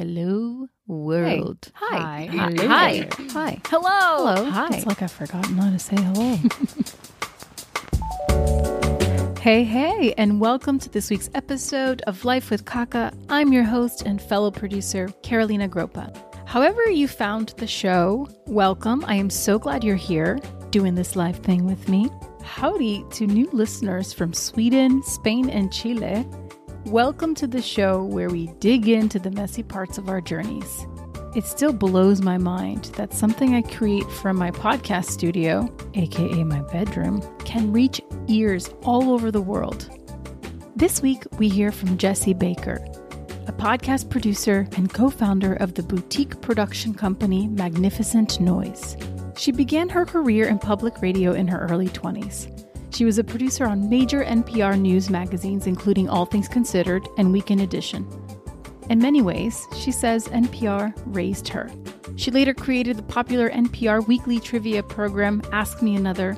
Hello, world. Hi. Hi. Hello Hi. Hi. Hello. Hello. Hi. It's like I've forgotten how to say hello. Hey, hey, and welcome to this week's episode of Life with Kaka. I'm your host and fellow producer, Carolina Gropa. However, you found the show, welcome. I am so glad you're here doing this live thing with me. Howdy to new listeners from Sweden, Spain, and Chile. Welcome to the show where we dig into the messy parts of our journeys. It still blows my mind that something I create from my podcast studio, aka my bedroom, can reach ears all over the world. This week, we hear from Jesse Baker, a podcast producer and co founder of the boutique production company Magnificent Noise. She began her career in public radio in her early 20s. She was a producer on major NPR news magazines, including All Things Considered and Weekend Edition. In many ways, she says NPR raised her. She later created the popular NPR weekly trivia program Ask Me Another.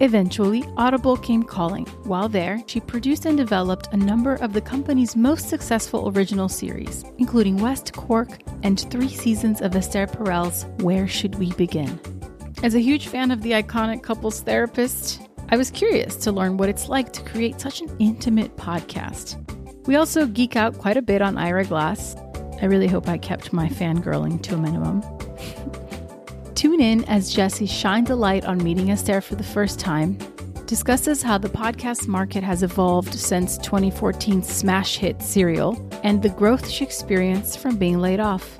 Eventually, Audible came calling. While there, she produced and developed a number of the company's most successful original series, including West Cork and three seasons of Esther Perel's Where Should We Begin? As a huge fan of the iconic couples therapist, I was curious to learn what it's like to create such an intimate podcast. We also geek out quite a bit on Ira Glass. I really hope I kept my fangirling to a minimum. Tune in as Jesse shines a light on meeting us there for the first time, discusses how the podcast market has evolved since 2014's smash hit Serial, and the growth she experienced from being laid off.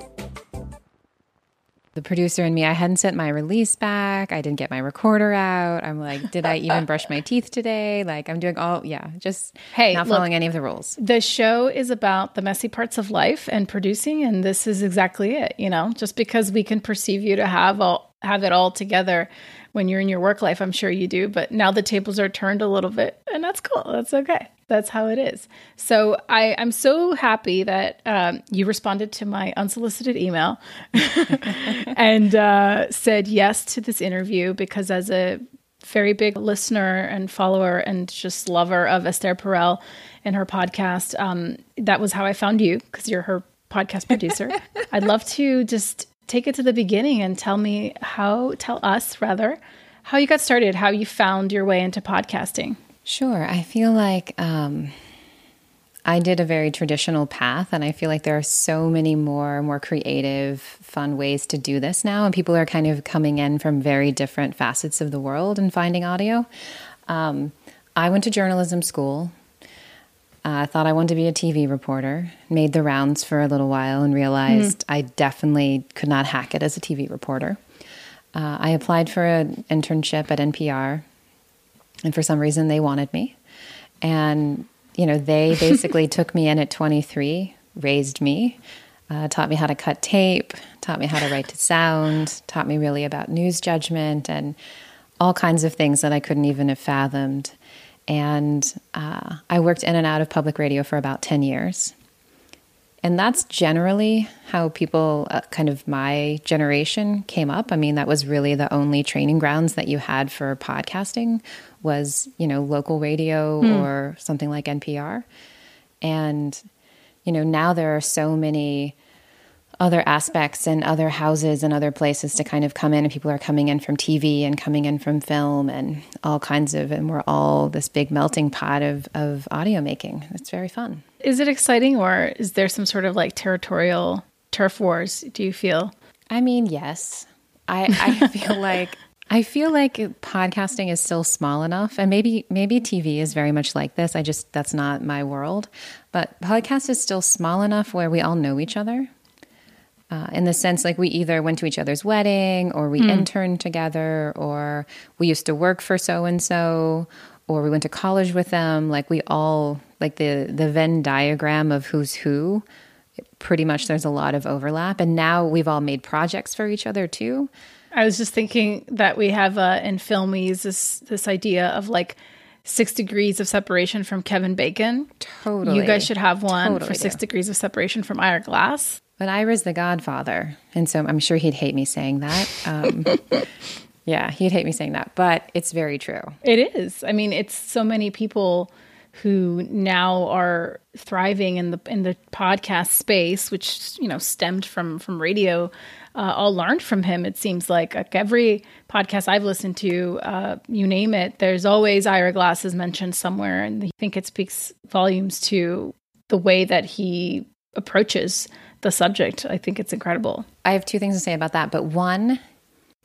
The producer and me, I hadn't sent my release back. I didn't get my recorder out. I'm like, did I even brush my teeth today? Like, I'm doing all, yeah, just Hey, not look- following any of the rules. The show is about the messy parts of life and producing, and this is exactly it. You know, just because we can perceive you to have all have it all together when you're in your work life, I'm sure you do. But now the tables are turned a little bit, and that's cool. That's okay. That's how it is. So I, I'm so happy that um, you responded to my unsolicited email and uh, said yes to this interview because as a very big listener and follower and just lover of Esther Perel and her podcast. Um, that was how I found you because you're her podcast producer. I'd love to just take it to the beginning and tell me how, tell us rather, how you got started, how you found your way into podcasting. Sure. I feel like um, I did a very traditional path, and I feel like there are so many more, more creative, fun ways to do this now. And people are kind of coming in from very different facets of the world and finding audio. Um, I went to journalism school. I thought I wanted to be a TV reporter. Made the rounds for a little while and realized I definitely could not hack it as a TV reporter. Uh, I applied for an internship at NPR, and for some reason they wanted me. And you know, they basically took me in at 23, raised me, uh, taught me how to cut tape, taught me how to write to sound, taught me really about news judgment and all kinds of things that I couldn't even have fathomed. And uh, I worked in and out of public radio for about 10 years. And that's generally how people, uh, kind of my generation, came up. I mean, that was really the only training grounds that you had for podcasting was, you know, local radio or something like NPR. And, you know, now there are so many other aspects and other houses and other places to kind of come in and people are coming in from TV and coming in from film and all kinds of and we're all this big melting pot of of audio making. It's very fun. Is it exciting or is there some sort of like territorial turf wars, do you feel? I mean, yes. I I feel like I feel like podcasting is still small enough and maybe maybe TV is very much like this. I just that's not my world. But podcast is still small enough where we all know each other. Uh, in the sense like we either went to each other's wedding or we interned together or we used to work for so and so or we went to college with them like we all like the the venn diagram of who's who pretty much there's a lot of overlap and now we've all made projects for each other too I was just thinking that we have uh, in filmies this this idea of like six degrees of separation from Kevin Bacon. Totally. You guys should have one Totally for six do. degrees of separation from Ira Glass. But ira's the godfather and so i'm sure he'd hate me saying that um, yeah he'd hate me saying that but it's very true It is. I mean, it's so many people who now are thriving in the in the podcast space, which you know stemmed from from radio, uh, all learned from him. It seems like like every podcast I've listened to, uh, you name it, there's always Ira Glass is mentioned somewhere, and I think it speaks volumes to the way that he approaches the subject. I think it's incredible. I have two things to say about that, but one,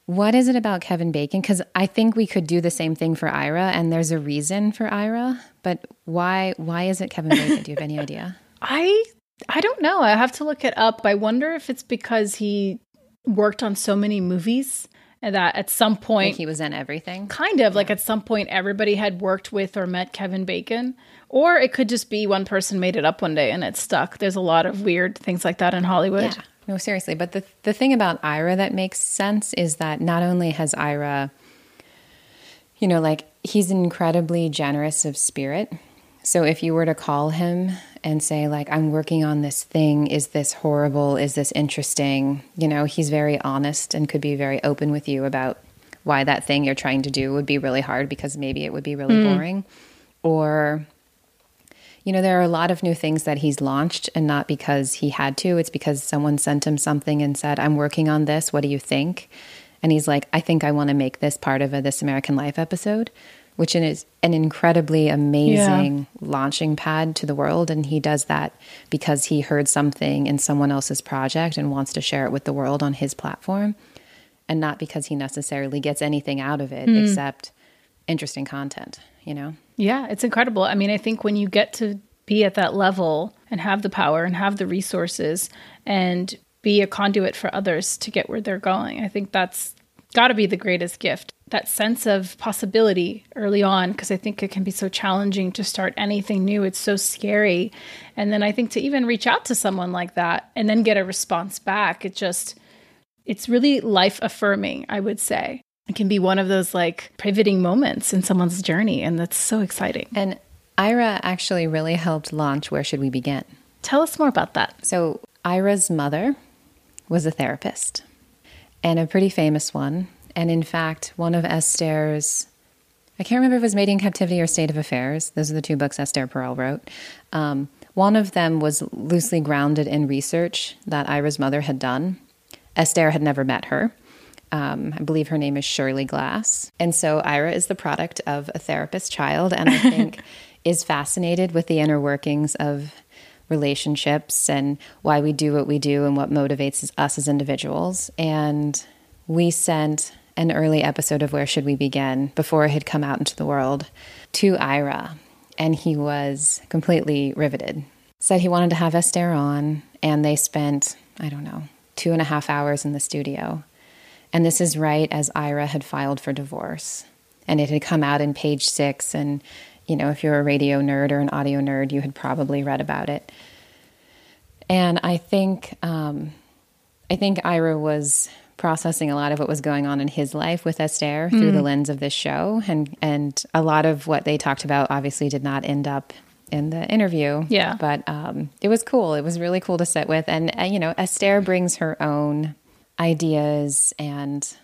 what is it about Kevin Bacon? Because I think we could do the same thing for Ira, and there's a reason for Ira. But why? Why is it Kevin Bacon? do you have any idea? I I don't know. I have to look it up. I wonder if it's because he worked on so many movies that at some point like he was in everything. Kind of yeah. like at some point everybody had worked with or met Kevin Bacon, or it could just be one person made it up one day and it stuck. There's a lot of weird things like that in Hollywood. Yeah. No, seriously. But the the thing about Ira that makes sense is that not only has Ira, you know, like he's incredibly generous of spirit. So if you were to call him and say like I'm working on this thing, is this horrible? Is this interesting? You know, he's very honest and could be very open with you about why that thing you're trying to do would be really hard because maybe it would be really mm. boring. Or you know, there are a lot of new things that he's launched, and not because he had to. It's because someone sent him something and said, I'm working on this. What do you think? And he's like, I think I want to make this part of a This American Life episode, which is an incredibly amazing yeah. launching pad to the world. And he does that because he heard something in someone else's project and wants to share it with the world on his platform, and not because he necessarily gets anything out of it mm. except interesting content, you know? Yeah, it's incredible. I mean, I think when you get to be at that level and have the power and have the resources and be a conduit for others to get where they're going, I think that's got to be the greatest gift. That sense of possibility early on, because I think it can be so challenging to start anything new. It's so scary. And then I think to even reach out to someone like that and then get a response back, it just, it's really life affirming, I would say it can be one of those like pivoting moments in someone's journey. And that's so exciting. And Ira actually really helped launch Where Should We Begin? Tell us more about that. So, Ira's mother was a therapist and a pretty famous one. And in fact, one of Esther's, I can't remember if it was Mating Captivity or State of Affairs. Those are the two books Esther Perel wrote. Um, one of them was loosely grounded in research that Ira's mother had done. Esther had never met her. Um, I believe her name is Shirley Glass. And so Ira is the product of a therapist child, and I think is fascinated with the inner workings of relationships and why we do what we do and what motivates us as individuals. And we sent an early episode of Where Should We Begin before it had come out into the world to Ira, and he was completely riveted. Said he wanted to have Esther on, and they spent, I don't know, two and a half hours in the studio. And this is right as Ira had filed for divorce. And it had come out in page six. And, you know, if you're a radio nerd or an audio nerd, you had probably read about it. And I think, um, I think Ira was processing a lot of what was going on in his life with Esther through mm. the lens of this show. And, and a lot of what they talked about obviously did not end up in the interview. Yeah. But um, it was cool. It was really cool to sit with. And, uh, you know, Esther brings her own ideas and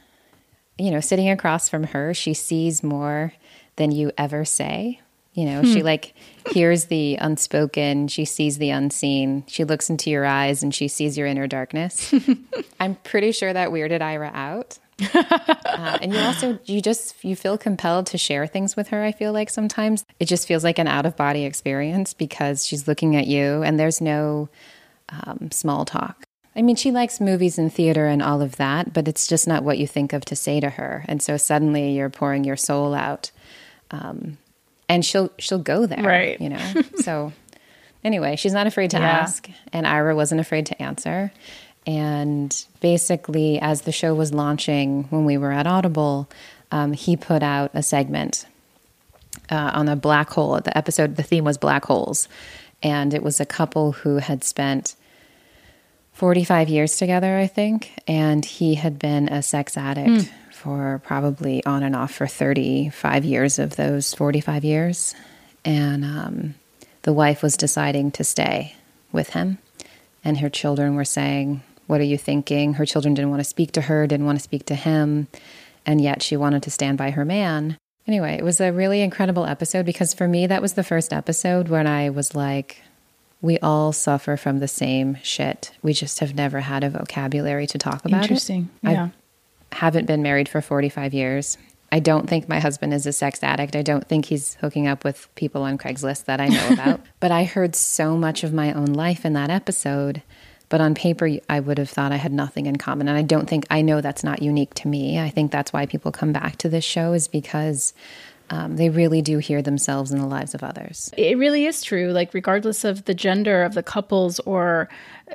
you know sitting across from her she sees more than you ever say. You know hmm. she like hears the unspoken she sees the unseen she looks into your eyes and she sees your inner darkness. I'm pretty sure that weirded ira out. Uh, and you also you just you feel compelled to share things with her i feel like sometimes. It just feels like an out of body experience because she's looking at you and there's no um, small talk I mean, she likes movies and theater and all of that, but it's just not what you think of to say to her. And so suddenly you're pouring your soul out, um, and she'll she'll go there, right? You know. so anyway, she's not afraid to yeah. ask, and Ira wasn't afraid to answer. And basically, as the show was launching, when we were at Audible, um, he put out a segment uh, on a black hole. The episode, the theme was black holes, and it was a couple who had spent 45 years together, I think. And he had been a sex addict mm. for probably on and off for 35 years of those 45 years. And um, the wife was deciding to stay with him. And her children were saying, What are you thinking? Her children didn't want to speak to her, didn't want to speak to him. And yet she wanted to stand by her man. anyway, it was a really incredible episode because for me, that was the first episode when I was like, we all suffer from the same shit. We just have never had a vocabulary to talk about Interesting. it. Yeah. I haven't been married for 45 years. I don't think my husband is a sex addict. I don't think he's hooking up with people on Craigslist that I know about. but I heard so much of my own life in that episode. But on paper, I would have thought I had nothing in common. And I don't think, I know that's not unique to me. I think that's why people come back to this show, is because um, they really do hear themselves in the lives of others. It really is true. Like, regardless of the gender of the couples or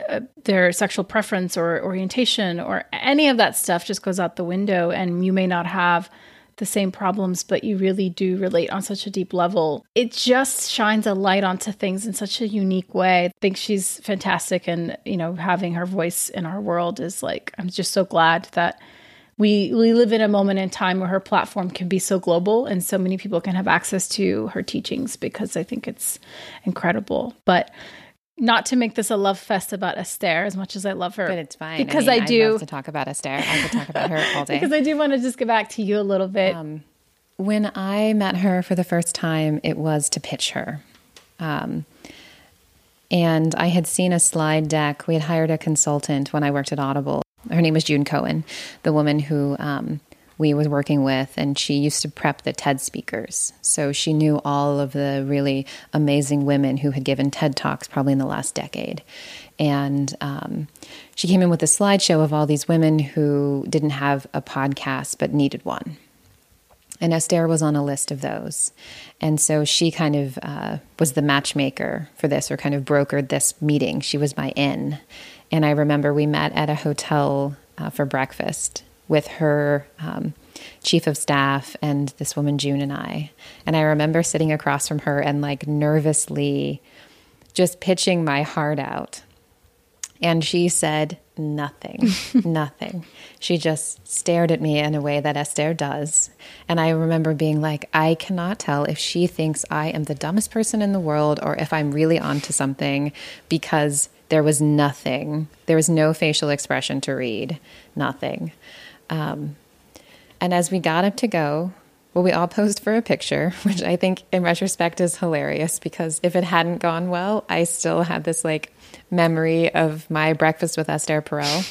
uh, their sexual preference or orientation or any of that stuff just goes out the window. And you may not have the same problems, but you really do relate on such a deep level. It just shines a light onto things in such a unique way. I think she's fantastic. And, you know, having her voice in our world is like, I'm just so glad that we we live in a moment in time where her platform can be so global and so many people can have access to her teachings because I think it's incredible. But not to make this a love fest about Esther as much as I love her. But it's fine. Because I, mean, I do. love to talk about Esther. I could talk about her all day. because I do want to just get back to you a little bit. Um, when I met her for the first time, it was to pitch her. Um, and I had seen a slide deck. We had hired a consultant when I worked at Audible. Her name was June Cohen, the woman who um, we was working with, and she used to prep the TED speakers. So she knew all of the really amazing women who had given TED Talks probably in the last decade. And um, she came in with a slideshow of all these women who didn't have a podcast but needed one. And Esther was on a list of those. And so she kind of uh, was the matchmaker for this or kind of brokered this meeting. She was my in. And I remember we met at a hotel uh, for breakfast with her um, chief of staff and this woman, June, and I. And I remember sitting across from her and like nervously just pitching my heart out. And she said nothing, nothing. She just stared at me in a way that Esther does. And I remember being like, I cannot tell if she thinks I am the dumbest person in the world or if I'm really onto something because there was nothing. There was no facial expression to read, nothing. Um, and as we got up to go, well, we all posed for a picture, which I think in retrospect is hilarious because if it hadn't gone well, I still had this like memory of my breakfast with Esther Perel.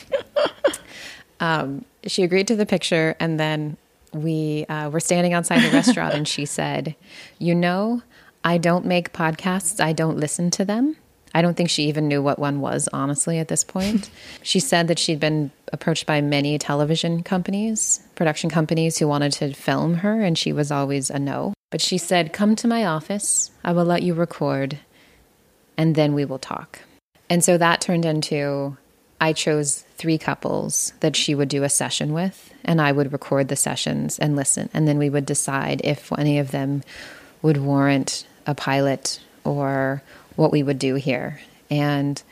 um, she agreed to the picture, and then we uh, were standing outside the restaurant, and she said, You know, I don't make podcasts, I don't listen to them. I don't think she even knew what one was, honestly, at this point. she said that she'd been approached by many television companies, production companies who wanted to film her, and she was always a no. But she said, Come to my office, I will let you record, and then we will talk. And so that turned into I chose three couples that she would do a session with, and I would record the sessions and listen. And then we would decide if any of them would warrant a pilot or what we would do here. And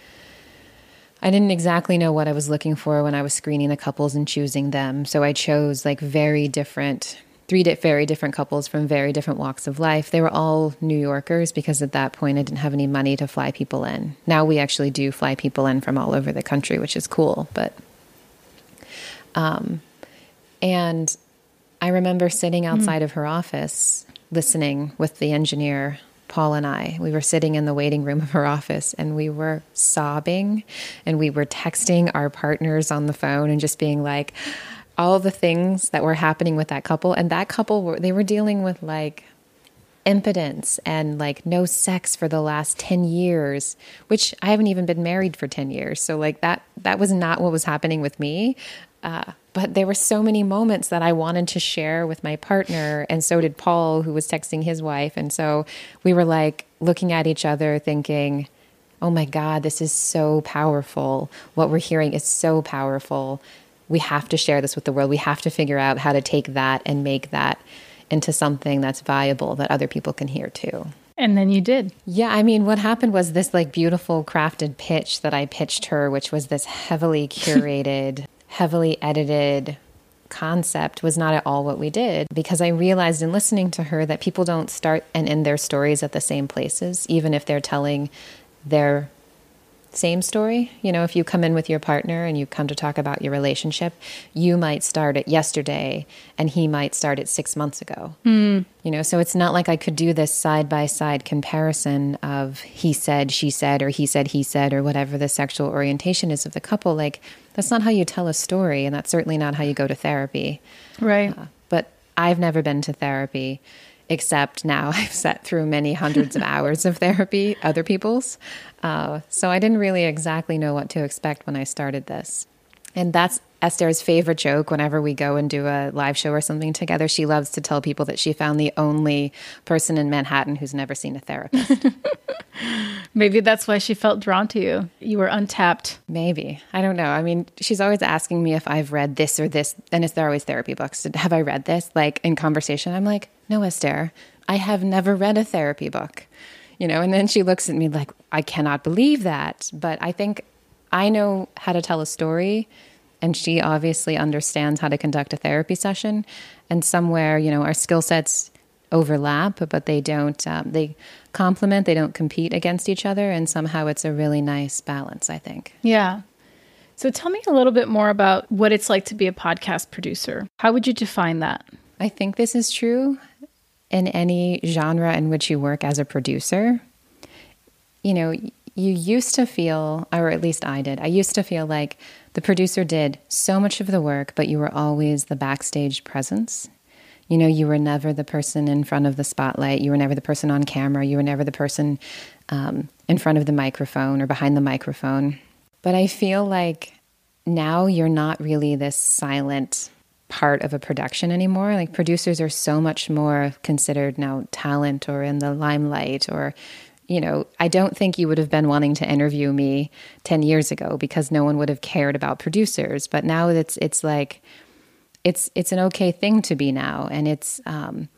I didn't exactly know what I was looking for when I was screening the couples and choosing them. So I chose like very different, three very different couples from very different walks of life. They were all New Yorkers because at that point I didn't have any money to fly people in. Now we actually do fly people in from all over the country, which is cool. But, um, and I remember sitting outside mm. of her office listening with the engineer Paul and I, we were sitting in the waiting room of her office and we were sobbing and we were texting our partners on the phone and just being like, all the things that were happening with that couple. And that couple, were, they were dealing with like impotence and like no sex for the last 10 years which i haven't even been married for 10 years so like that that was not what was happening with me uh, but there were so many moments that I wanted to share with my partner, and so did Paul, who was texting his wife. And so we were like looking at each other, thinking, oh my God, this is so powerful. What we're hearing is so powerful. We have to share this with the world. We have to figure out how to take that and make that into something that's viable that other people can hear too. And then you did. Yeah, I mean, what happened was this like beautiful crafted pitch that I pitched her, which was this heavily curated heavily edited concept was not at all what we did because I realized in listening to her that people don't start and end their stories at the same places, even if they're telling their same story. You know, if you come in with your partner and you come to talk about your relationship, you might start it yesterday and he might start it six months ago. Mm. You know, so it's not like I could do this side by side comparison of he said, she said, or he said, he said, or whatever the sexual orientation is of the couple. Like, that's not how you tell a story. And that's certainly not how you go to therapy. Right. Uh, but I've never been to therapy except now I've sat through many hundreds of hours of therapy, other people's. Uh, so I didn't really exactly know what to expect when I started this. And that's Esther's favorite joke whenever we go and do a live show or something together. She loves to tell people that she found the only person in Manhattan who's never seen a therapist. Maybe that's why she felt drawn to you. You were untapped. Maybe. I don't know. I mean, she's always asking me if I've read this or this. And it's there always therapy books. Have I read this? Like in conversation, I'm like, no, Esther, I have never read a therapy book you know, and then she looks at me like, I cannot believe that. But I think I know how to tell a story, and she obviously understands how to conduct a therapy session. And somewhere, you know, our skill sets overlap, but they don't, um, they complement, they don't compete against each other. And somehow it's a really nice balance, I think. Yeah. So tell me a little bit more about what it's like to be a podcast producer. How would you define that? I think this is true in any genre in which you work as a producer, you know, you used to feel, or at least I did, I used to feel like the producer did so much of the work, but you were always the backstage presence. You know, you were never the person in front of the spotlight. You were never the person on camera. You were never the person um, in front of the microphone or behind the microphone. But I feel like now you're not really this silent part of a production anymore. Like producers are so much more considered now talent or in the limelight or you know, I don't think you would have been wanting to interview me 10 years ago because no one would have cared about producers, but now it's it's like it's it's an okay thing to be now and it's um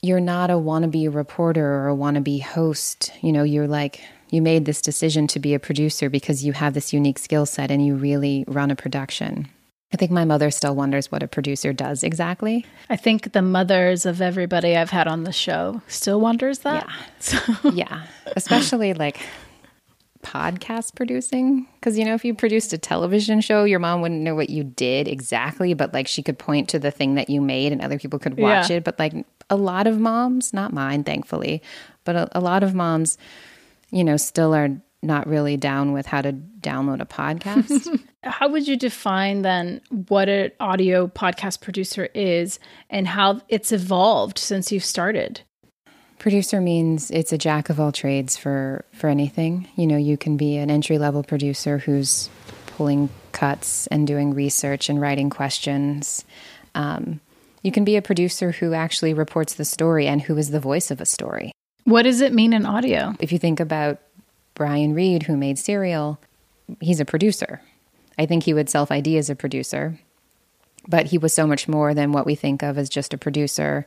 you're not a wannabe reporter or a wannabe host. You know, you're like you made this decision to be a producer because you have this unique skill set and you really run a production. I think my mother still wonders what a producer does exactly. I think the mothers of everybody I've had on the show still wonders that. Yeah. So. yeah. Especially like podcast producing. Because, you know, if you produced a television show, your mom wouldn't know what you did exactly, but like she could point to the thing that you made and other people could watch yeah. it. But like a lot of moms, not mine, thankfully, but a, a lot of moms, you know, still are not really down with how to download a podcast. how would you define then what an audio podcast producer is and how it's evolved since you've started? Producer means it's a jack of all trades for for anything. You know, you can be an entry level producer who's pulling cuts and doing research and writing questions. Um, you can be a producer who actually reports the story and who is the voice of a story. What does it mean in audio? If you think about Brian Reed, who made Serial, he's a producer. I think he would self ID as a producer, but he was so much more than what we think of as just a producer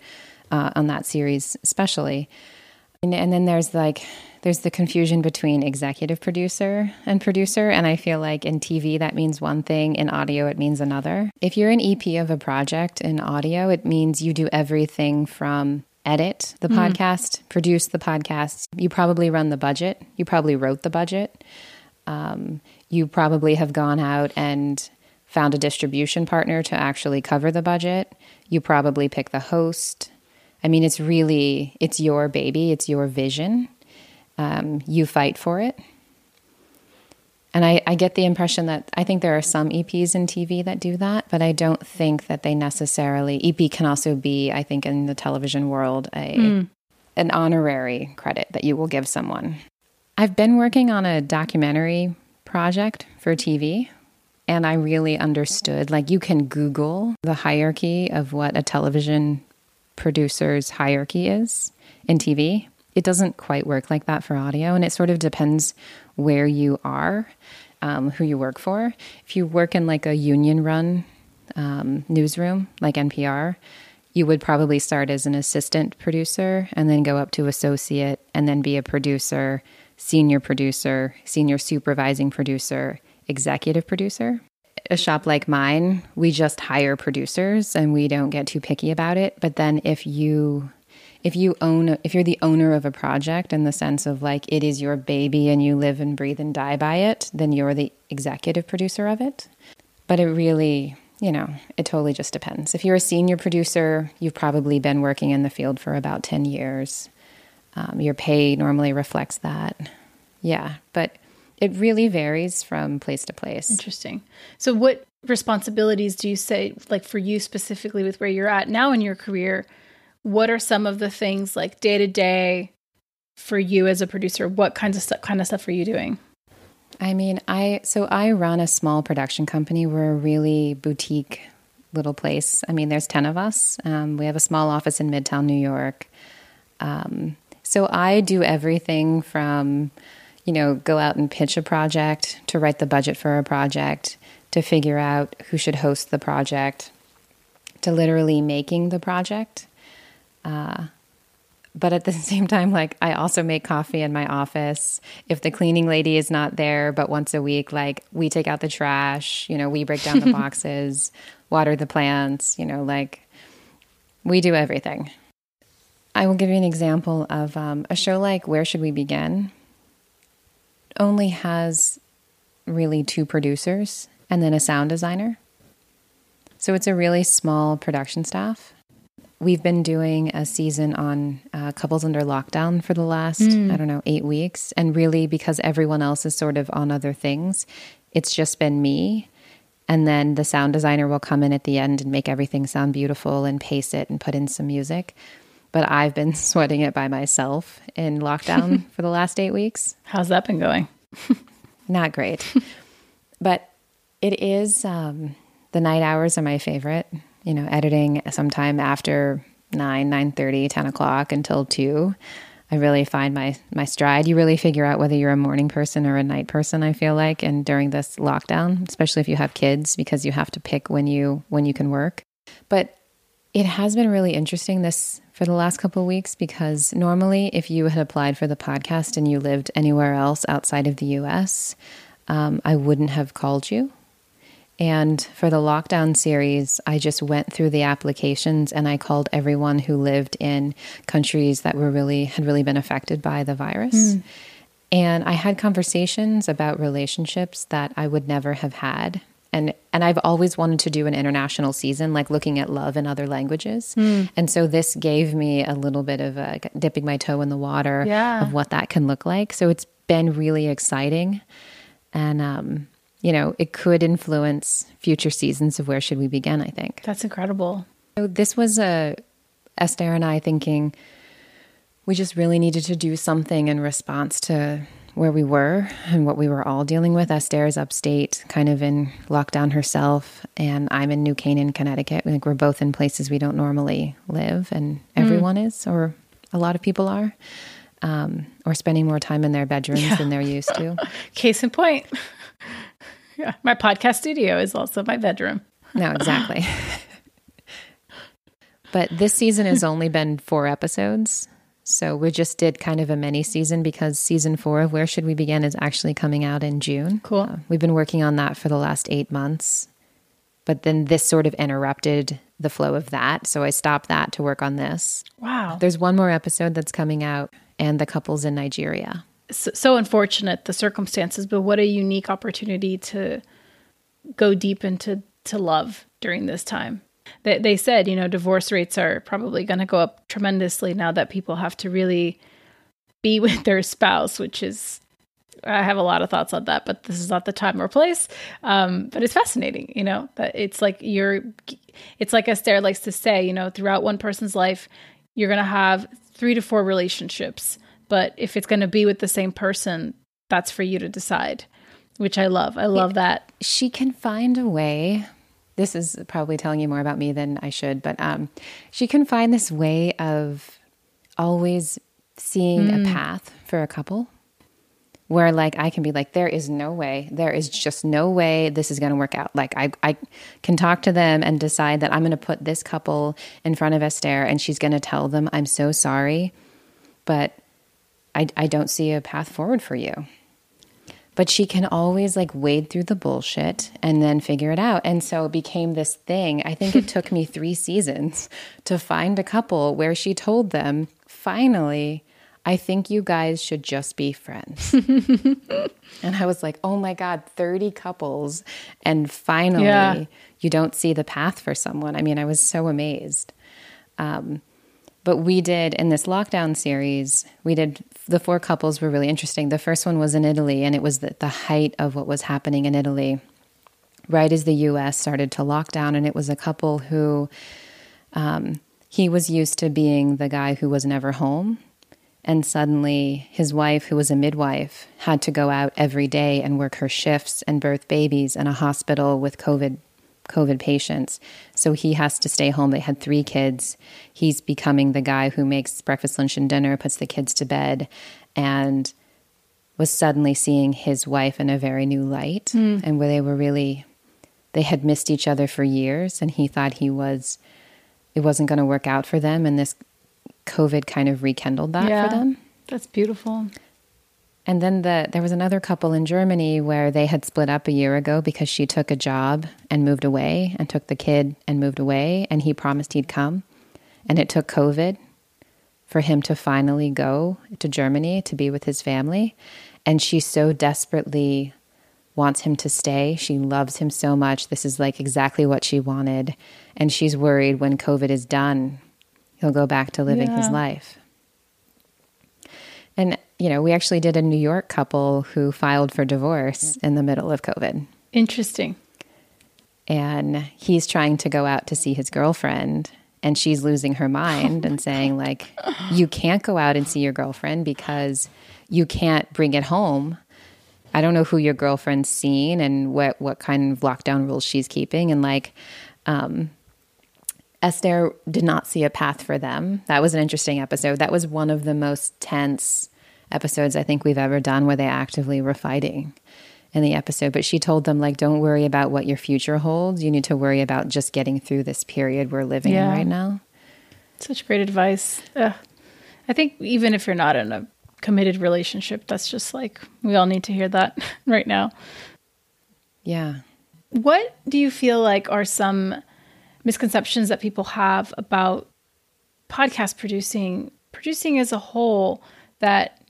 uh, on that series, especially. And, and then there's like, there's the confusion between executive producer and producer. And I feel like in TV, that means one thing, in audio, it means another. If you're an EP of a project in audio, it means you do everything from edit the mm. podcast, produce the podcast. You probably run the budget. You probably wrote the budget. Um, you probably have gone out and found a distribution partner to actually cover the budget. You probably pick the host. I mean, it's really it's your baby. It's your vision. Um, you fight for it. And I, I, get the impression that I think there are some EPs in TV that do that, but I don't think that they necessarily. EP can also be, I think, in the television world, a mm. an honorary credit that you will give someone. I've been working on a documentary project for TV, and I really understood. Like, you can Google the hierarchy of what a television producer's hierarchy is in TV. It doesn't quite work like that for audio, and it sort of depends where you are, um, who you work for. If you work in like a union run um, newsroom like NPR, you would probably start as an assistant producer and then go up to associate and then be a producer, senior producer, senior supervising producer, executive producer. A shop like mine, we just hire producers and we don't get too picky about it. But then if you if you own if you're the owner of a project in the sense of like it is your baby and you live and breathe and die by it, then you're the executive producer of it. But it really, you know, it totally just depends. If you're a senior producer, you've probably been working in the field for about 10 years. Um, your pay normally reflects that. Yeah, but it really varies from place to place. Interesting. So, what responsibilities do you say, like for you specifically with where you're at now in your career? What are some of the things like day to day for you as a producer? What kinds of stuff, kind of stuff are you doing? I mean, I so I run a small production company. We're a really boutique little place. I mean, there's ten of us. Um, we have a small office in Midtown New York. Um, so I do everything from you know, go out and pitch a project, to write the budget for a project, to figure out who should host the project, to literally making the project. Uh, but at the same time, like I also make coffee in my office. If the cleaning lady is not there, but once a week, like we take out the trash, you know, we break down the boxes, water the plants, you know, like we do everything. I will give you an example of um, a show like Where Should We Begin? only has really two producers and then a sound designer. So it's a really small production staff. We've been doing a season on uh, couples under lockdown for the last, mm. I don't know, eight weeks. And really, because everyone else is sort of on other things, it's just been me. And then the sound designer will come in at the end and make everything sound beautiful and pace it and put in some music. But I've been sweating it by myself in lockdown for the last eight weeks. How's that been going? Not great. but it is, um, the night hours are my favorite. You know, editing sometime after 9, 9 30, 10 o'clock until 2. I really find my my stride. You really figure out whether you're a morning person or a night person. I feel like, and during this lockdown, especially if you have kids, because you have to pick when you when you can work. But it has been really interesting this for the last couple of weeks because normally, if you had applied for the podcast and you lived anywhere else outside of the US, um, I wouldn't have called you. And for the lockdown series, I just went through the applications and I called everyone who lived in countries that were really had really been affected by the virus. Mm. And I had conversations about relationships that I would never have had and and I've always wanted to do an international season, like looking at love in other languages. Mm. And so this gave me a little bit of a dipping my toe in the water yeah. of what that can look like. So it's been really exciting, and um, you know, it could influence future seasons of Where Should We Begin. I think that's incredible. So this was a Esther and I thinking we just really needed to do something in response to where we were and what we were all dealing with. Esther is upstate, kind of in lockdown herself, and I'm in New Canaan, Connecticut. Like we're both in places we don't normally live, and everyone mm. is, or a lot of people are, um, or spending more time in their bedrooms yeah. than they're used to. Case in point. Yeah, my podcast studio is also my bedroom. no, exactly. but this season has only been four episodes. So we just did kind of a mini season because season four of Where Should We Begin is actually coming out in June. Cool. Uh, we've been working on that for the last eight months. But then this sort of interrupted the flow of that. So I stopped that to work on this. Wow. There's one more episode that's coming out and the couple's in Nigeria. So, unfortunate the circumstances, but what a unique opportunity to go deep into to love during this time they, they said, you know, divorce rates are probably going to go up tremendously now that people have to really be with their spouse, which is, I have a lot of thoughts on that, but this is not the time or place. Um, but it's fascinating, you know, that it's like you're, it's like Esther likes to say, you know, throughout one person's life, you're going to have three to four relationships. But if it's going to be with the same person, that's for you to decide, which I love. I love that. She can find a way this is probably telling you more about me than I should, but um, she can find this way of always seeing mm. a path for a couple where like I can be like, there is no way, there is just no way this is going to work out. Like I, I can talk to them and decide that I'm going to put this couple in front of Esther and she's going to tell them, I'm so sorry, but I, I don't see a path forward for you. but she can always like wade through the bullshit and then figure it out. And so it became this thing. I think it took me three seasons to find a couple where she told them, finally, I think you guys should just be friends. and I was like, oh my God, 30 couples. And finally, yeah. you don't see the path for someone. I mean, I was so amazed. Um, but we did in this lockdown series, we did the four couples were really interesting. The first one was in Italy, and it was the, the height of what was happening in Italy right as the US started to lock down. And it was a couple who um, he was used to being the guy who was never home and suddenly, his wife, who was a midwife, had to go out every day and work her shifts and birth babies in a hospital with COVID COVID patients. So he has to stay home. They had three kids. He's becoming the guy who makes breakfast, lunch, and dinner, puts the kids to bed, and was suddenly seeing his wife in a very new light mm. and where they were really they had missed each other for years and he thought he was it wasn't going to work out for them and this COVID kind of rekindled that yeah, for them. That's beautiful. And then the, there was another couple in Germany where they had split up a year ago because she took a job and moved away and took the kid and moved away. And he promised he'd come. And it took COVID for him to finally go to Germany to be with his family. And she so desperately wants him to stay. She loves him so much. This is like exactly what she wanted. And she's worried when COVID is done, he'll go back to living yeah. his life. And, you know, we actually did a New York couple who filed for divorce in the middle of COVID. Interesting. And he's trying to go out to see his girlfriend and she's losing her mind oh and saying God. like you can't go out and see your girlfriend because you can't bring it home. I don't know who your girlfriend's seen and what what kind of lockdown rules she's keeping and like um Esther did not see a path for them. That was an interesting episode. That was one of the most tense episodes I think we've ever done where they actively were fighting in the episode. But she told them, like, don't worry about what your future holds. You need to worry about just getting through this period we're living yeah. in right now. Such great advice. Ugh. I think even if you're not in a committed relationship, that's just like, we all need to hear that right now. Yeah. What do you feel like are some misconceptions that people have about podcast producing, producing as a whole, that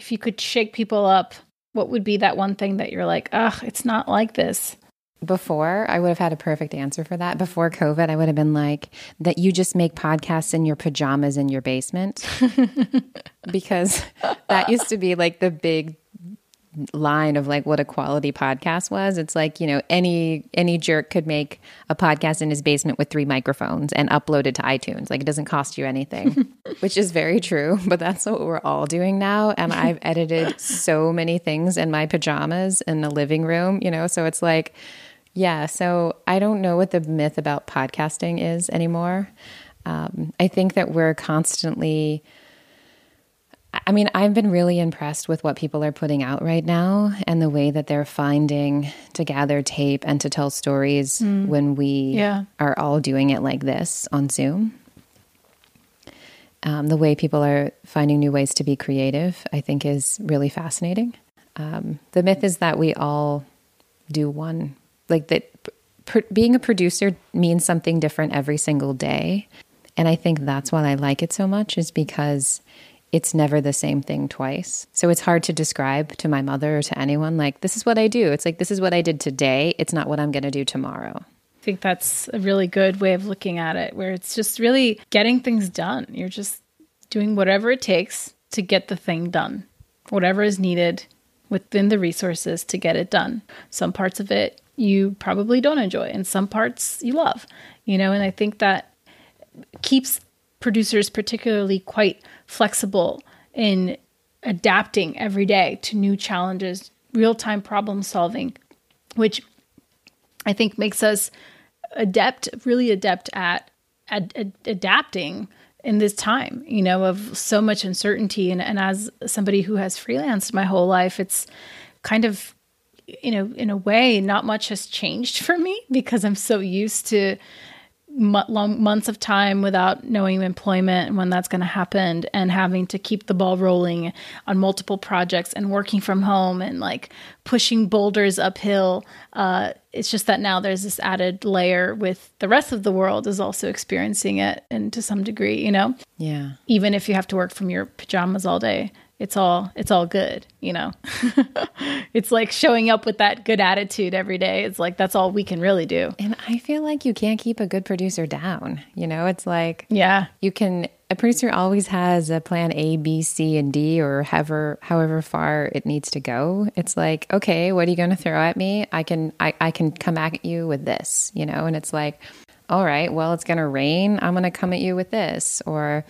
if you could shake people up, what would be that one thing that you're like, ugh, it's not like this? Before, I would have had a perfect answer for that. Before COVID, I would have been like, that you just make podcasts in your pajamas in your basement. because that used to be like the big line of like what a quality podcast was. It's like you know any any jerk could make a podcast in his basement with three microphones and upload it to itunes. Like it doesn't cost you anything which is very true but that's what we're all doing now. And i've edited so many things in my pajamas in the living room you know? So it's like yeah so i don't know what the myth about podcasting is anymore. Um, i think that we're constantly I mean, I've been really impressed with what people are putting out right now and the way that they're finding to gather tape and to tell stories mm. when we yeah. are all doing it like this on Zoom. Um, the way people are finding new ways to be creative, I think, is really fascinating. Um, the myth is that we all do one, like that pr- being a producer means something different every single day. And I think that's why I like it so much, is because it's never the same thing twice. So it's hard to describe to my mother or to anyone like, this is what I do. It's like, this is what I did today. It's not what I'm going to do tomorrow. I think that's a really good way of looking at it, where it's just really getting things done. You're just doing whatever it takes to get the thing done, whatever is needed within the resources to get it done. Some parts of it you probably don't enjoy, and some parts you love, you know, and I think that keeps producers particularly quite flexible in adapting every day to new challenges, real time problem solving, which I think makes us adept, really adept at, at, at adapting in this time, you know, of so much uncertainty. And, and as somebody who has freelanced my whole life, it's kind of, you know, in a way, not much has changed for me because I'm so used to months of time without knowing employment and when that's going to happen and having to keep the ball rolling on multiple projects and working from home and like pushing boulders uphill uh, it's just that now there's this added layer with the rest of the world is also experiencing it and to some degree you know? Yeah. Even if you have to work from your pajamas all day it's all it's all good you know? It's like showing up with that good attitude every day. It's like that's all we can really do. And i feel like you can't keep a good producer down you know? It's like yeah. you can a producer always has a plan a b c and d or however however far it needs to go. It's like okay what are you going to throw at me? I can I, I can come back at you with this you know? And it's like all right well it's going to rain. I'm going to come at you with this. Or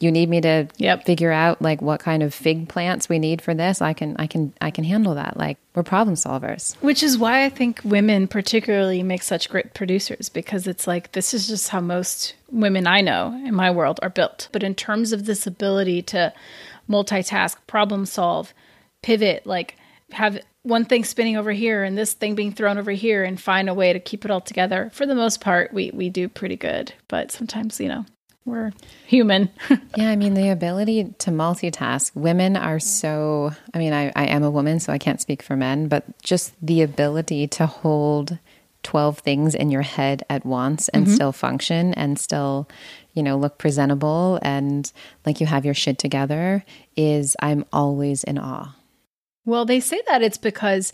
you need me to yep. figure out like what kind of fig plants we need for this i can i can i can handle that. Like we're problem solvers. Which is why i think women particularly make such great producers because it's like this is just how most women i know in my world are built. But in terms of this ability to multitask problem solve pivot like have one thing spinning over here and this thing being thrown over here and find a way to keep it all together for the most part we we do pretty good. But sometimes you know we're human. yeah, I mean, the ability to multitask. Women are so, I mean, I, I am a woman, so I can't speak for men, but just the ability to hold 12 things in your head at once and mm-hmm. still function and still, you know, look presentable and like you have your shit together is, I'm always in awe. Well, they say that it's because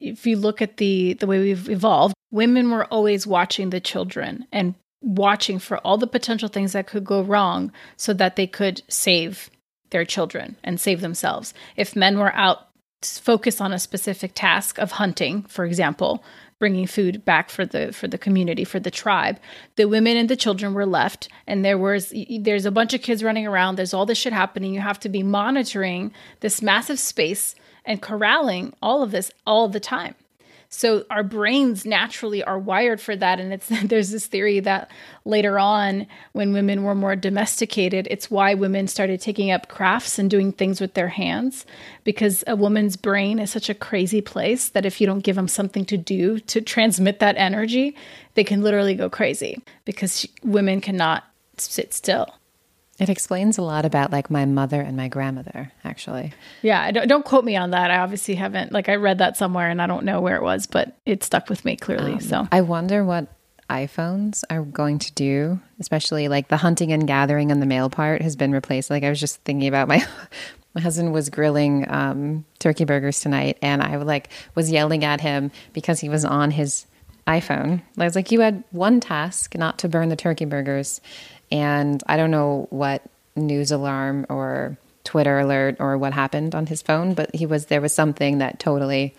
if you look at the the way we've evolved, women were always watching the children and watching for all the potential things that could go wrong so that they could save their children and save themselves. If men were out focused on a specific task of hunting, for example, bringing food back for the for the community for the tribe the women and the children were left and there was there's a bunch of kids running around there's all this shit happening you have to be monitoring this massive space and corralling all of this all the time so our brains naturally are wired for that. And it's there's this theory that later on, when women were more domesticated, it's why women started taking up crafts and doing things with their hands, because a woman's brain is such a crazy place that if you don't give them something to do to transmit that energy, they can literally go crazy because women cannot sit still. It explains a lot about like my mother and my grandmother, actually. Yeah, don't, don't quote me on that. I obviously haven't like I read that somewhere and I don't know where it was, but it stuck with me clearly. Um, so I wonder what iPhones are going to do, especially like the hunting and gathering on the male part has been replaced. Like I was just thinking about my my husband was grilling um, turkey burgers tonight, and I like was yelling at him because he was on his iPhone. I was like, "You had one task, not to burn the turkey burgers." And I don't know what news alarm or Twitter alert or what happened on his phone, but he was there was something that totally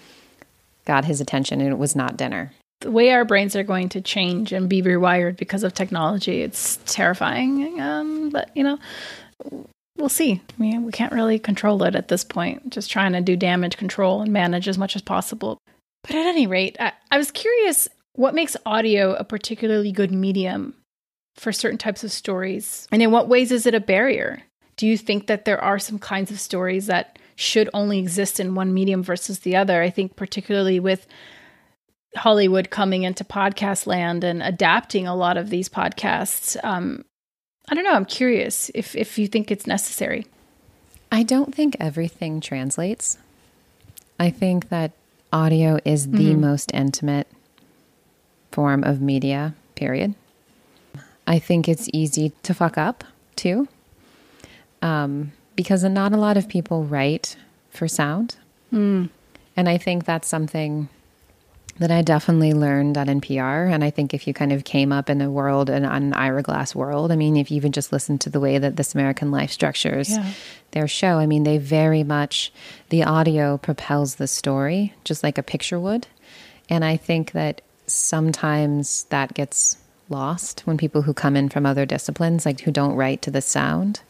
got his attention and it was not dinner. The way our brains are going to change and be rewired because of technology, it's terrifying. Um, but you know, we'll see. I mean, we can't really control it at this point. Just trying to do damage control and manage as much as possible. But at any rate, I, I was curious what makes audio a particularly good medium for certain types of stories? And in what ways is it a barrier? Do you think that there are some kinds of stories that should only exist in one medium versus the other? I think, particularly with Hollywood coming into podcast land and adapting a lot of these podcasts. Um, I don't know. I'm curious if, if you think it's necessary. I don't think everything translates. I think that audio is the mm-hmm. most intimate form of media, period. I think it's easy to fuck up too, um, because not a lot of people write for sound. Mm. And I think that's something that I definitely learned at NPR. And I think if you kind of came up in a world, an, an Ira Glass world, I mean, if you even just listen to the way that This American Life structures yeah. their show, I mean, they very much, the audio propels the story just like a picture would. And I think that sometimes that gets lost when people who come in from other disciplines, like who don't write to the sound,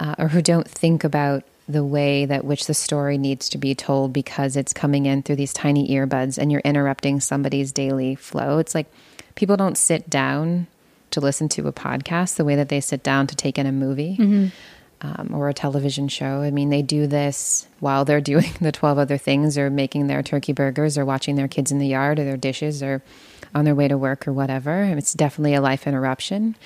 uh, or who don't think about the way that which the story needs to be told because it's coming in through these tiny earbuds and you're interrupting somebody's daily flow. It's like people don't sit down to listen to a podcast the way that they sit down to take in a movie. Mm-hmm. um, or a television show. I mean, they do this while they're doing the 12 other things or making their turkey burgers or watching their kids in the yard or their dishes or on their way to work or whatever. It's definitely a life interruption.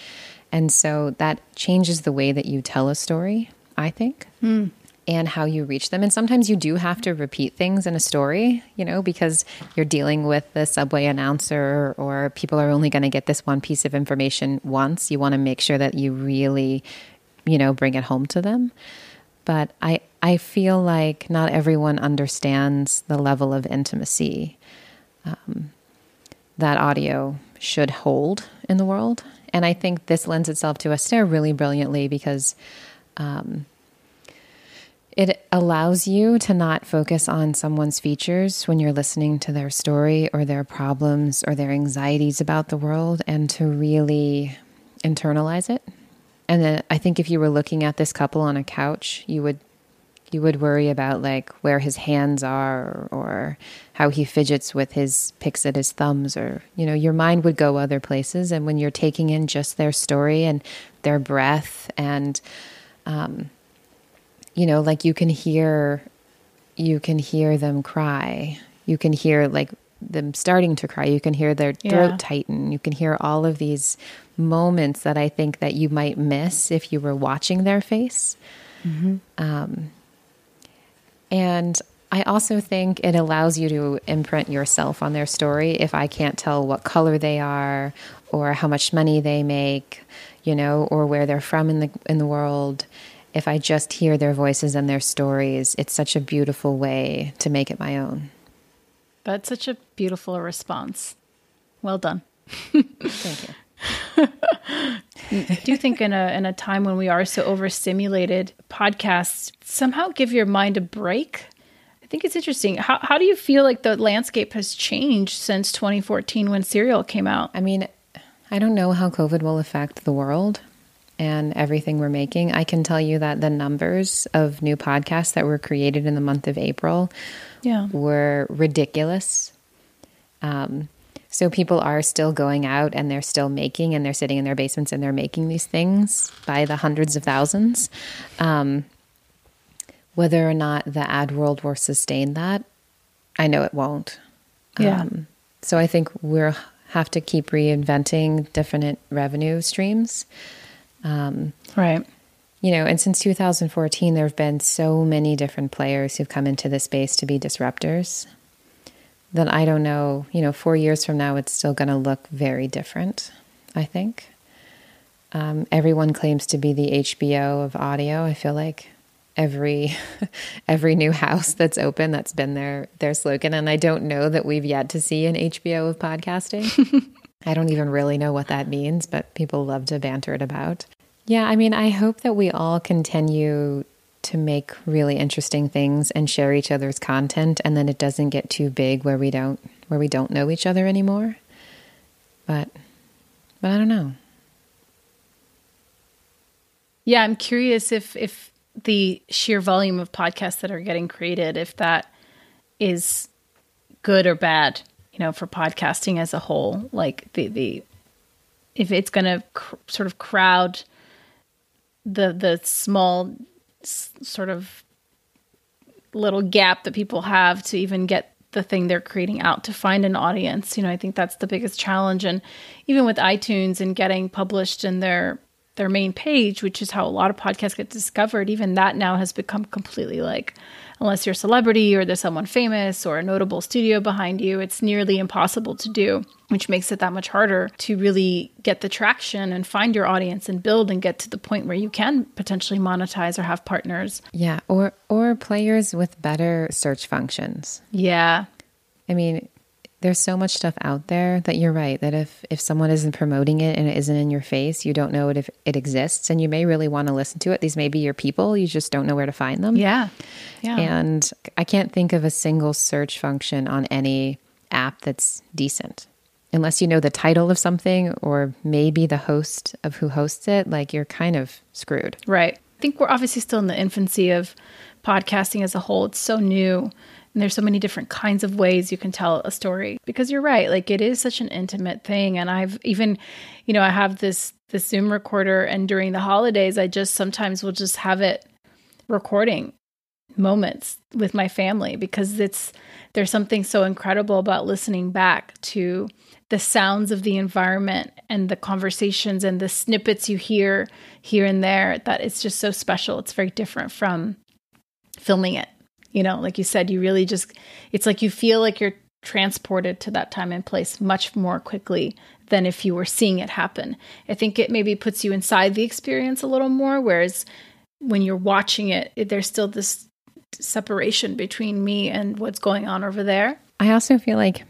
And so that changes the way that you tell a story, I think. Mm. And how you reach them. And sometimes you do have to repeat things in a story, you know, because you're dealing with the subway announcer or people are only going to get this one piece of information once. You want to make sure that you really you know, bring it home to them. But I, I feel like not everyone understands the level of intimacy um, that audio should hold in the world. And I think this lends itself to Esther really brilliantly because um, it allows you to not focus on someone's features when you're listening to their story or their problems or their anxieties about the world and to really internalize it and then I think if you were looking at this couple on a couch, you would you would worry about like where his hands are or how he fidgets with his picks at his thumbs or you know your mind would go other places and when you're taking in just their story and their breath and um, you know like you can hear you can hear them cry you can hear like them starting to cry you can hear their throat yeah. tighten you can hear all of these moments that I think that you might miss if you were watching their face. Mm-hmm. Um, and I also think it allows you to imprint yourself on their story. If I can't tell what color they are, or how much money they make, you know, or where they're from in the in the world, if I just hear their voices and their stories, it's such a beautiful way to make it my own. That's such a beautiful response. Well done. Thank you. I do think in a in a time when we are so overstimulated, podcasts somehow give your mind a break. I think it's interesting. How how do you feel like the landscape has changed since 2014 when Serial came out? I mean, I don't know how COVID will affect the world and everything we're making. I can tell you that the numbers of new podcasts that were created in the month of April yeah. were ridiculous. Um, so people are still going out and they're still making, and they're sitting in their basements and they're making these things by the hundreds of thousands. Um, whether or not the ad world will sustain that, I know it won't. Yeah. Um, so I think we'll have to keep reinventing different revenue streams. Um, right. You know, and since 2014, there have been so many different players who've come into the space to be disruptors then I don't know, you know, four years from now, it's still going to look very different, I think. Um, everyone claims to be the HBO of audio. I feel like every every new house that's open that's been their their slogan and I don't know that we've yet to see an HBO of podcasting. I don't even really know what that means, but people love to banter it about. Yeah, I mean, I hope that we all continue to make really interesting things and share each other's content and then it doesn't get too big where we don't where we don't know each other anymore. But but i don't know. Yeah i'm curious if if the sheer volume of podcasts that are getting created if that is good or bad you know for podcasting as a whole like the the if it's going to cr- sort of crowd the the small sort of little gap that people have to even get the thing they're creating out to find an audience. You know, I think that's the biggest challenge. And even with iTunes and getting published in their their main page, which is how a lot of podcasts get discovered, even that now has become completely like unless you're a celebrity or there's someone famous or a notable studio behind you, it's nearly impossible to do, which makes it that much harder to really get the traction and find your audience and build and get to the point where you can potentially monetize or have partners. Yeah, or or players with better search functions. Yeah. I mean, there's so much stuff out there that you're right that if if someone isn't promoting it and it isn't in your face you don't know it if it exists. And you may really want to listen to it. These may be your people. You just don't know where to find them. Yeah. Yeah. And i can't think of a single search function on any app that's decent. Unless you know the title of something or maybe the host of who hosts it like you're kind of screwed. Right. I think we're obviously still in the infancy of podcasting as a whole. It's so new And there's so many different kinds of ways you can tell a story because you're right. Like it is such an intimate thing. And I've even, you know, I have this this Zoom recorder and during the holidays I just sometimes will just have it recording moments with my family because it's there's something so incredible about listening back to the sounds of the environment and the conversations and the snippets you hear here and there that it's just so special. It's very different from filming it. You know, like you said, you really just, it's like you feel like you're transported to that time and place much more quickly than if you were seeing it happen. I think it maybe puts you inside the experience a little more, whereas when you're watching it, there's still this separation between me and what's going on over there. I also feel like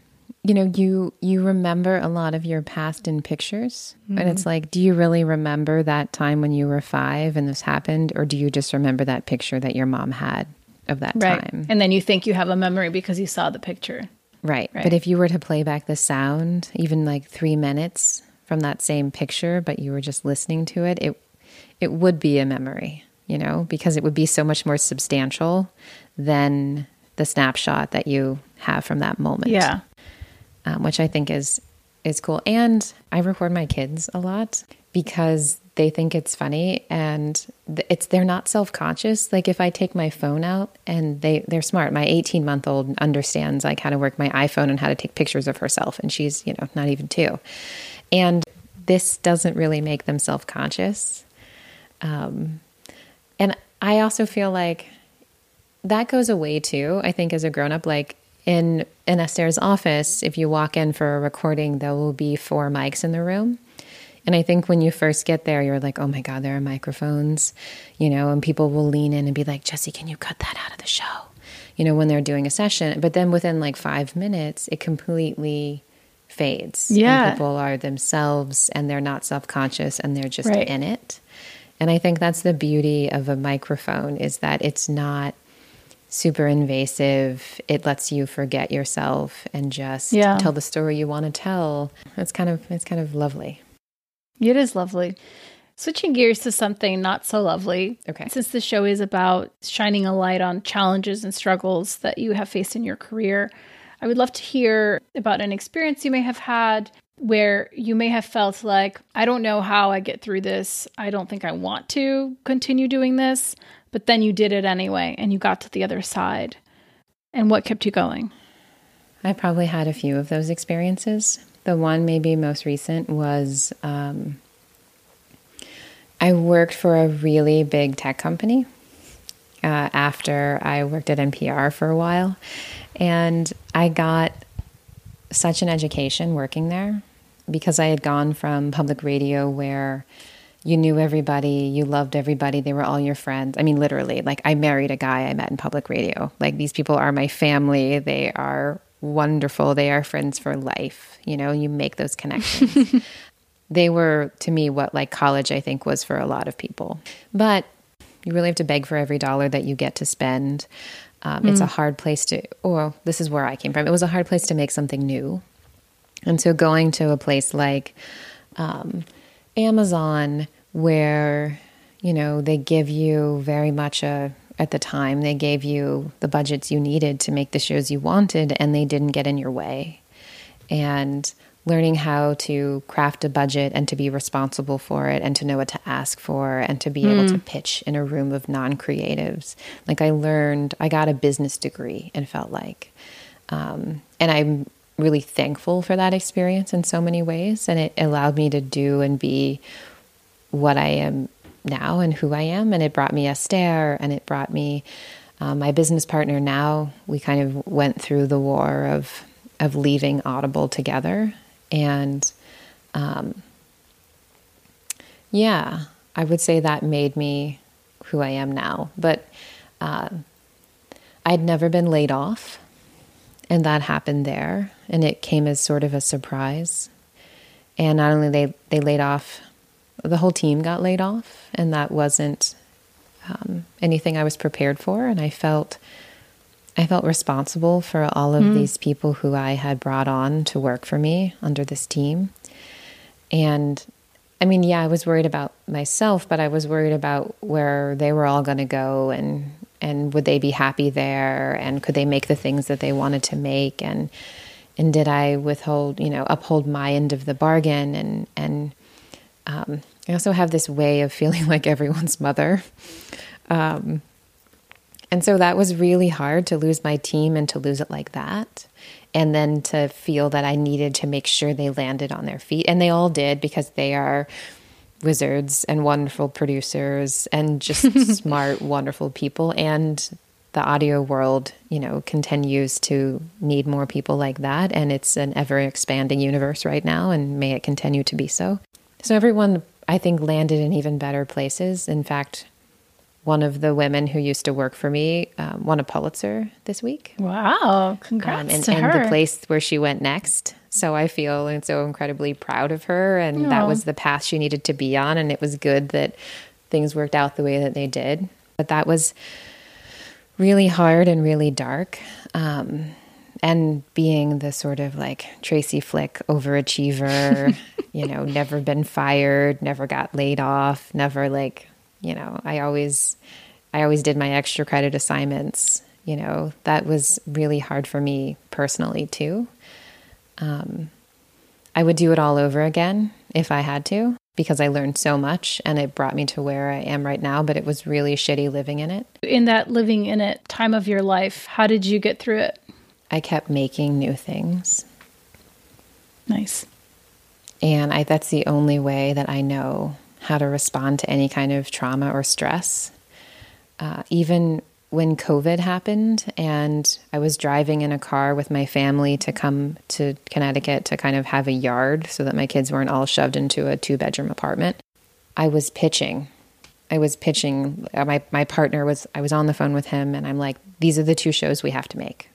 you know you you remember a lot of your past in pictures mm-hmm. and it's like do you really remember that time when you were 5 and this happened or do you just remember that picture that your mom had of that right. time and then you think you have a memory because you saw the picture right. right but if you were to play back the sound even like 3 minutes from that same picture but you were just listening to it it it would be a memory you know because it would be so much more substantial than the snapshot that you have from that moment yeah um, which I think is is cool. And I record my kids a lot because they think it's funny and it's they're not self-conscious. Like if i take my phone out and they they're smart. My 18 month old understands like how to work my iphone and how to take pictures of herself and she's you know not even two. And this doesn't really make them self-conscious. Um, and i also feel like that goes away too i think as a grown-up. Like in in Esther's office, if you walk in for a recording, there will be four mics in the room. And I think when you first get there, you're like, oh my God, there are microphones, you know, and people will lean in and be like, Jesse, can you cut that out of the show? You know, when they're doing a session. But then within like five minutes, it completely fades. Yeah. And people are themselves and they're not self conscious and they're just right. in it. And I think that's the beauty of a microphone is that it's not super invasive. It lets you forget yourself and just yeah. tell the story you want to tell. It's kind of it's kind of lovely. It is lovely. Switching gears to something not so lovely. Okay. Since the show is about shining a light on challenges and struggles that you have faced in your career, I would love to hear about an experience you may have had where you may have felt like, I don't know how I get through this. I don't think I want to continue doing this, but then you did it anyway and you got to the other side. And what kept you going? I probably had a few of those experiences. The one, maybe most recent, was um, I worked for a really big tech company uh, after I worked at NPR for a while. And I got such an education working there because I had gone from public radio where you knew everybody, you loved everybody, they were all your friends. I mean, literally, like I married a guy I met in public radio. Like these people are my family, they are wonderful, they are friends for life. You know, you make those connections. they were to me what like college I think was for a lot of people. But you really have to beg for every dollar that you get to spend. Um, mm. It's a hard place to, or this is where I came from. It was a hard place to make something new. And so going to a place like um, Amazon, where, you know, they give you very much a, at the time, they gave you the budgets you needed to make the shows you wanted, and they didn't get in your way. And learning how to craft a budget and to be responsible for it and to know what to ask for and to be mm. able to pitch in a room of non creatives. Like I learned, I got a business degree and felt like. Um, and I'm really thankful for that experience in so many ways. And it allowed me to do and be what I am now and who I am. And it brought me Esther and it brought me uh, my business partner now. We kind of went through the war of of leaving Audible together and um, yeah, I would say that made me who I am now. But uh, I'd never been laid off, and that happened there, and it came as sort of a surprise. And not only they they laid off, the whole team got laid off, and that wasn't um, anything I was prepared for, and I felt I felt responsible for all of mm. these people who I had brought on to work for me under this team. And I mean, yeah, I was worried about myself, but I was worried about where they were all going to go and and would they be happy there and could they make the things that they wanted to make and and did I withhold, you know, uphold my end of the bargain and and um, I also have this way of feeling like everyone's mother. Um, and so that was really hard to lose my team and to lose it like that. And then to feel that I needed to make sure they landed on their feet. And they all did because they are wizards and wonderful producers and just smart, wonderful people. And the audio world, you know, continues to need more people like that. And it's an ever expanding universe right now, and may it continue to be so. So everyone, I think, landed in even better places. In fact, one of the women who used to work for me um, won a Pulitzer this week. Wow! Congrats um, and, to and the place where she went next. So I feel and so incredibly proud of her, and that was the path she needed to be on. And it was good that things worked out the way that they did. But that was really hard and really dark. Um, and being the sort of like Tracy Flick overachiever, you know, never been fired, never got laid off, never like, you know, I always, I always did my extra credit assignments. You know, that was really hard for me personally too. Um, I would do it all over again if I had to because I learned so much and it brought me to where I am right now, but it was really shitty living in it. In that living in it time of your life, how did you get through it? I kept making new things. Nice. And I, that's the only way that I know how to respond to any kind of trauma or stress. Uh, even when COVID happened and I was driving in a car with my family to come to Connecticut to kind of have a yard so that my kids weren't all shoved into a two bedroom apartment, I was pitching. I was pitching. Uh, my, my partner was, I was on the phone with him and I'm like, these are the two shows we have to make.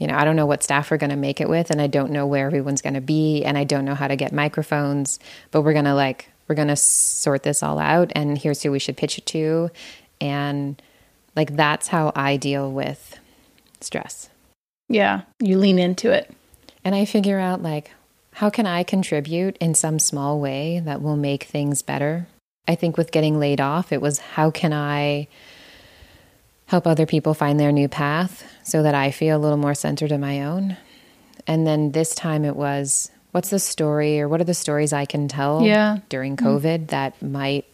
You know, I don't know what staff we're going to make it with and I don't know where everyone's going to be and I don't know how to get microphones, but we're going to like, we're going to sort this all out and here's who we should pitch it to. And, like that's how I deal with stress. Yeah, you lean into it. And I figure out like how can I contribute in some small way that will make things better? I think with getting laid off, it was how can I help other people find their new path so that I feel a little more centered in my own. And then this time it was what's the story or what are the stories I can tell yeah. during mm. COVID mm-hmm. that might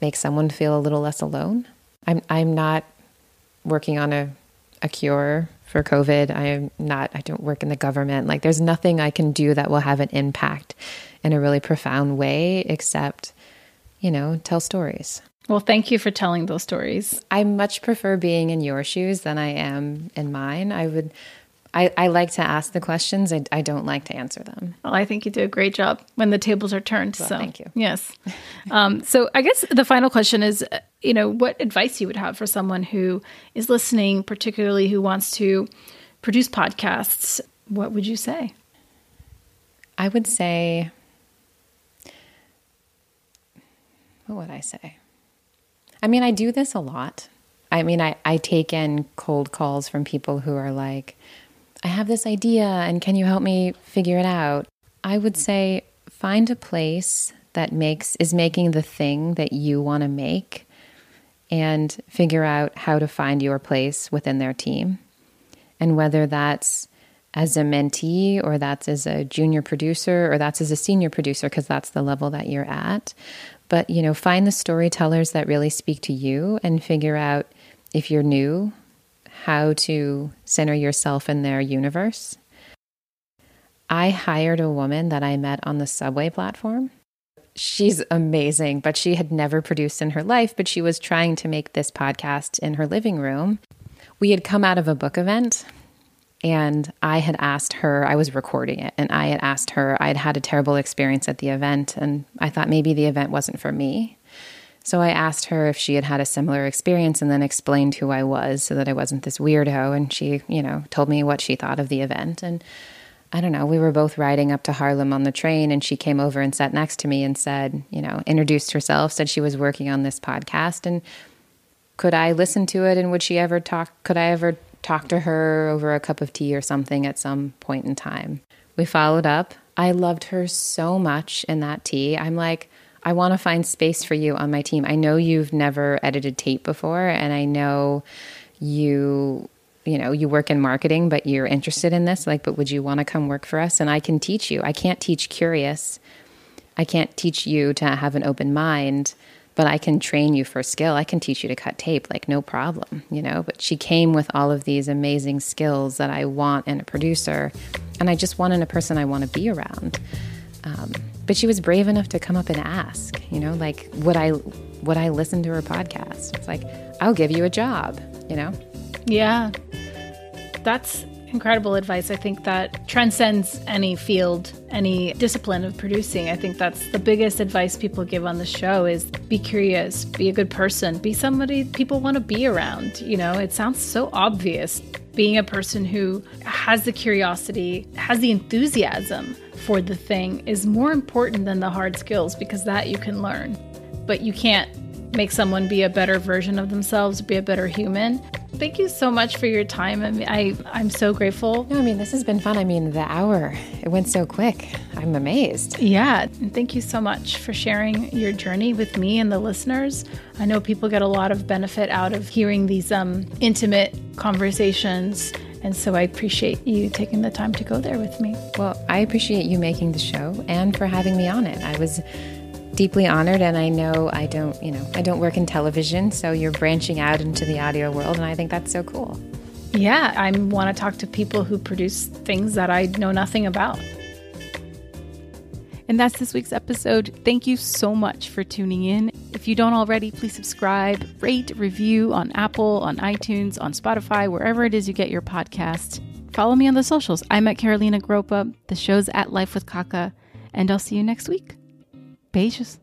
make someone feel a little less alone? I'm I'm not working on a a cure for COVID. I am not I don't work in the government. Like there's nothing I can do that will have an impact in a really profound way except, you know, tell stories. Well, thank you for telling those stories. I much prefer being in your shoes than I am in mine. I would I, I like to ask the questions. I, I don't like to answer them. Well, I think you do a great job when the tables are turned. Well, so thank you. Yes. um, so I guess the final question is, uh, you know, what advice you would have for someone who is listening, particularly who wants to produce podcasts. What would you say? I would say, what would I say? I mean, I do this a lot. I mean, I, I take in cold calls from people who are like, I have this idea and can you help me figure it out? I would say find a place that makes is making the thing that you want to make and figure out how to find your place within their team. And whether that's as a mentee or that's as a junior producer or that's as a senior producer because that's the level that you're at. But, you know, find the storytellers that really speak to you and figure out if you're new how to center yourself in their universe. I hired a woman that I met on the subway platform. She's amazing, but she had never produced in her life, but she was trying to make this podcast in her living room. We had come out of a book event and I had asked her, I was recording it, and I had asked her, I had had a terrible experience at the event, and I thought maybe the event wasn't for me. So I asked her if she had had a similar experience and then explained who I was so that I wasn't this weirdo. And she, you know, told me what she thought of the event. And I don't know, we were both riding up to Harlem on the train and she came over and sat next to me and said, you know, introduced herself, said she was working on this podcast and could I listen to it and would she ever talk, could I ever talk to her over a cup of tea or something at some point in time? We followed up. I loved her so much in that tea. I'm like, I want to find space for you on my team. I know you've never edited tape before, and I know you you know you work in marketing but you're interested in this like but would you want to come work for us and i can teach you i can't teach curious i can't teach you to have an open mind but i can train you for skill. I can teach you to cut tape like no problem you know? But she came with all of these amazing skills that i want in a producer and i just want in a person i want to be around. Um, but she was brave enough to come up and ask you know like would i would i listen to her podcast? It's like i'll give you a job you know? Yeah. That's incredible advice. I think that transcends any field, any discipline of producing. I think that's the biggest advice people give on the show is be curious, be a good person, be somebody people want to be around. You know, it sounds so obvious. Being a person who has the curiosity, has the enthusiasm for the thing is more important than the hard skills because that you can learn. But you can't make someone be a better version of themselves, be a better human. Thank you so much for your time. I, mean, I I'm so grateful. No, I mean this has been fun. I mean the hour it went so quick. I'm amazed. Yeah, and thank you so much for sharing your journey with me and the listeners. I know people get a lot of benefit out of hearing these um, intimate conversations. And so I appreciate you taking the time to go there with me. Well, I appreciate you making the show and for having me on it. I was deeply honored and I know I don't, you know, I don't work in television, so you're branching out into the audio world and I think that's so cool. Yeah, I want to talk to people who produce things that I know nothing about. And that's this week's episode. Thank you so much for tuning in. If you don't already, please subscribe, rate, review on Apple, on iTunes, on Spotify, wherever it is you get your podcast. Follow me on the socials. I'm at Carolina Groppa. The show's at Life with Kaka, and I'll see you next week. Peixes?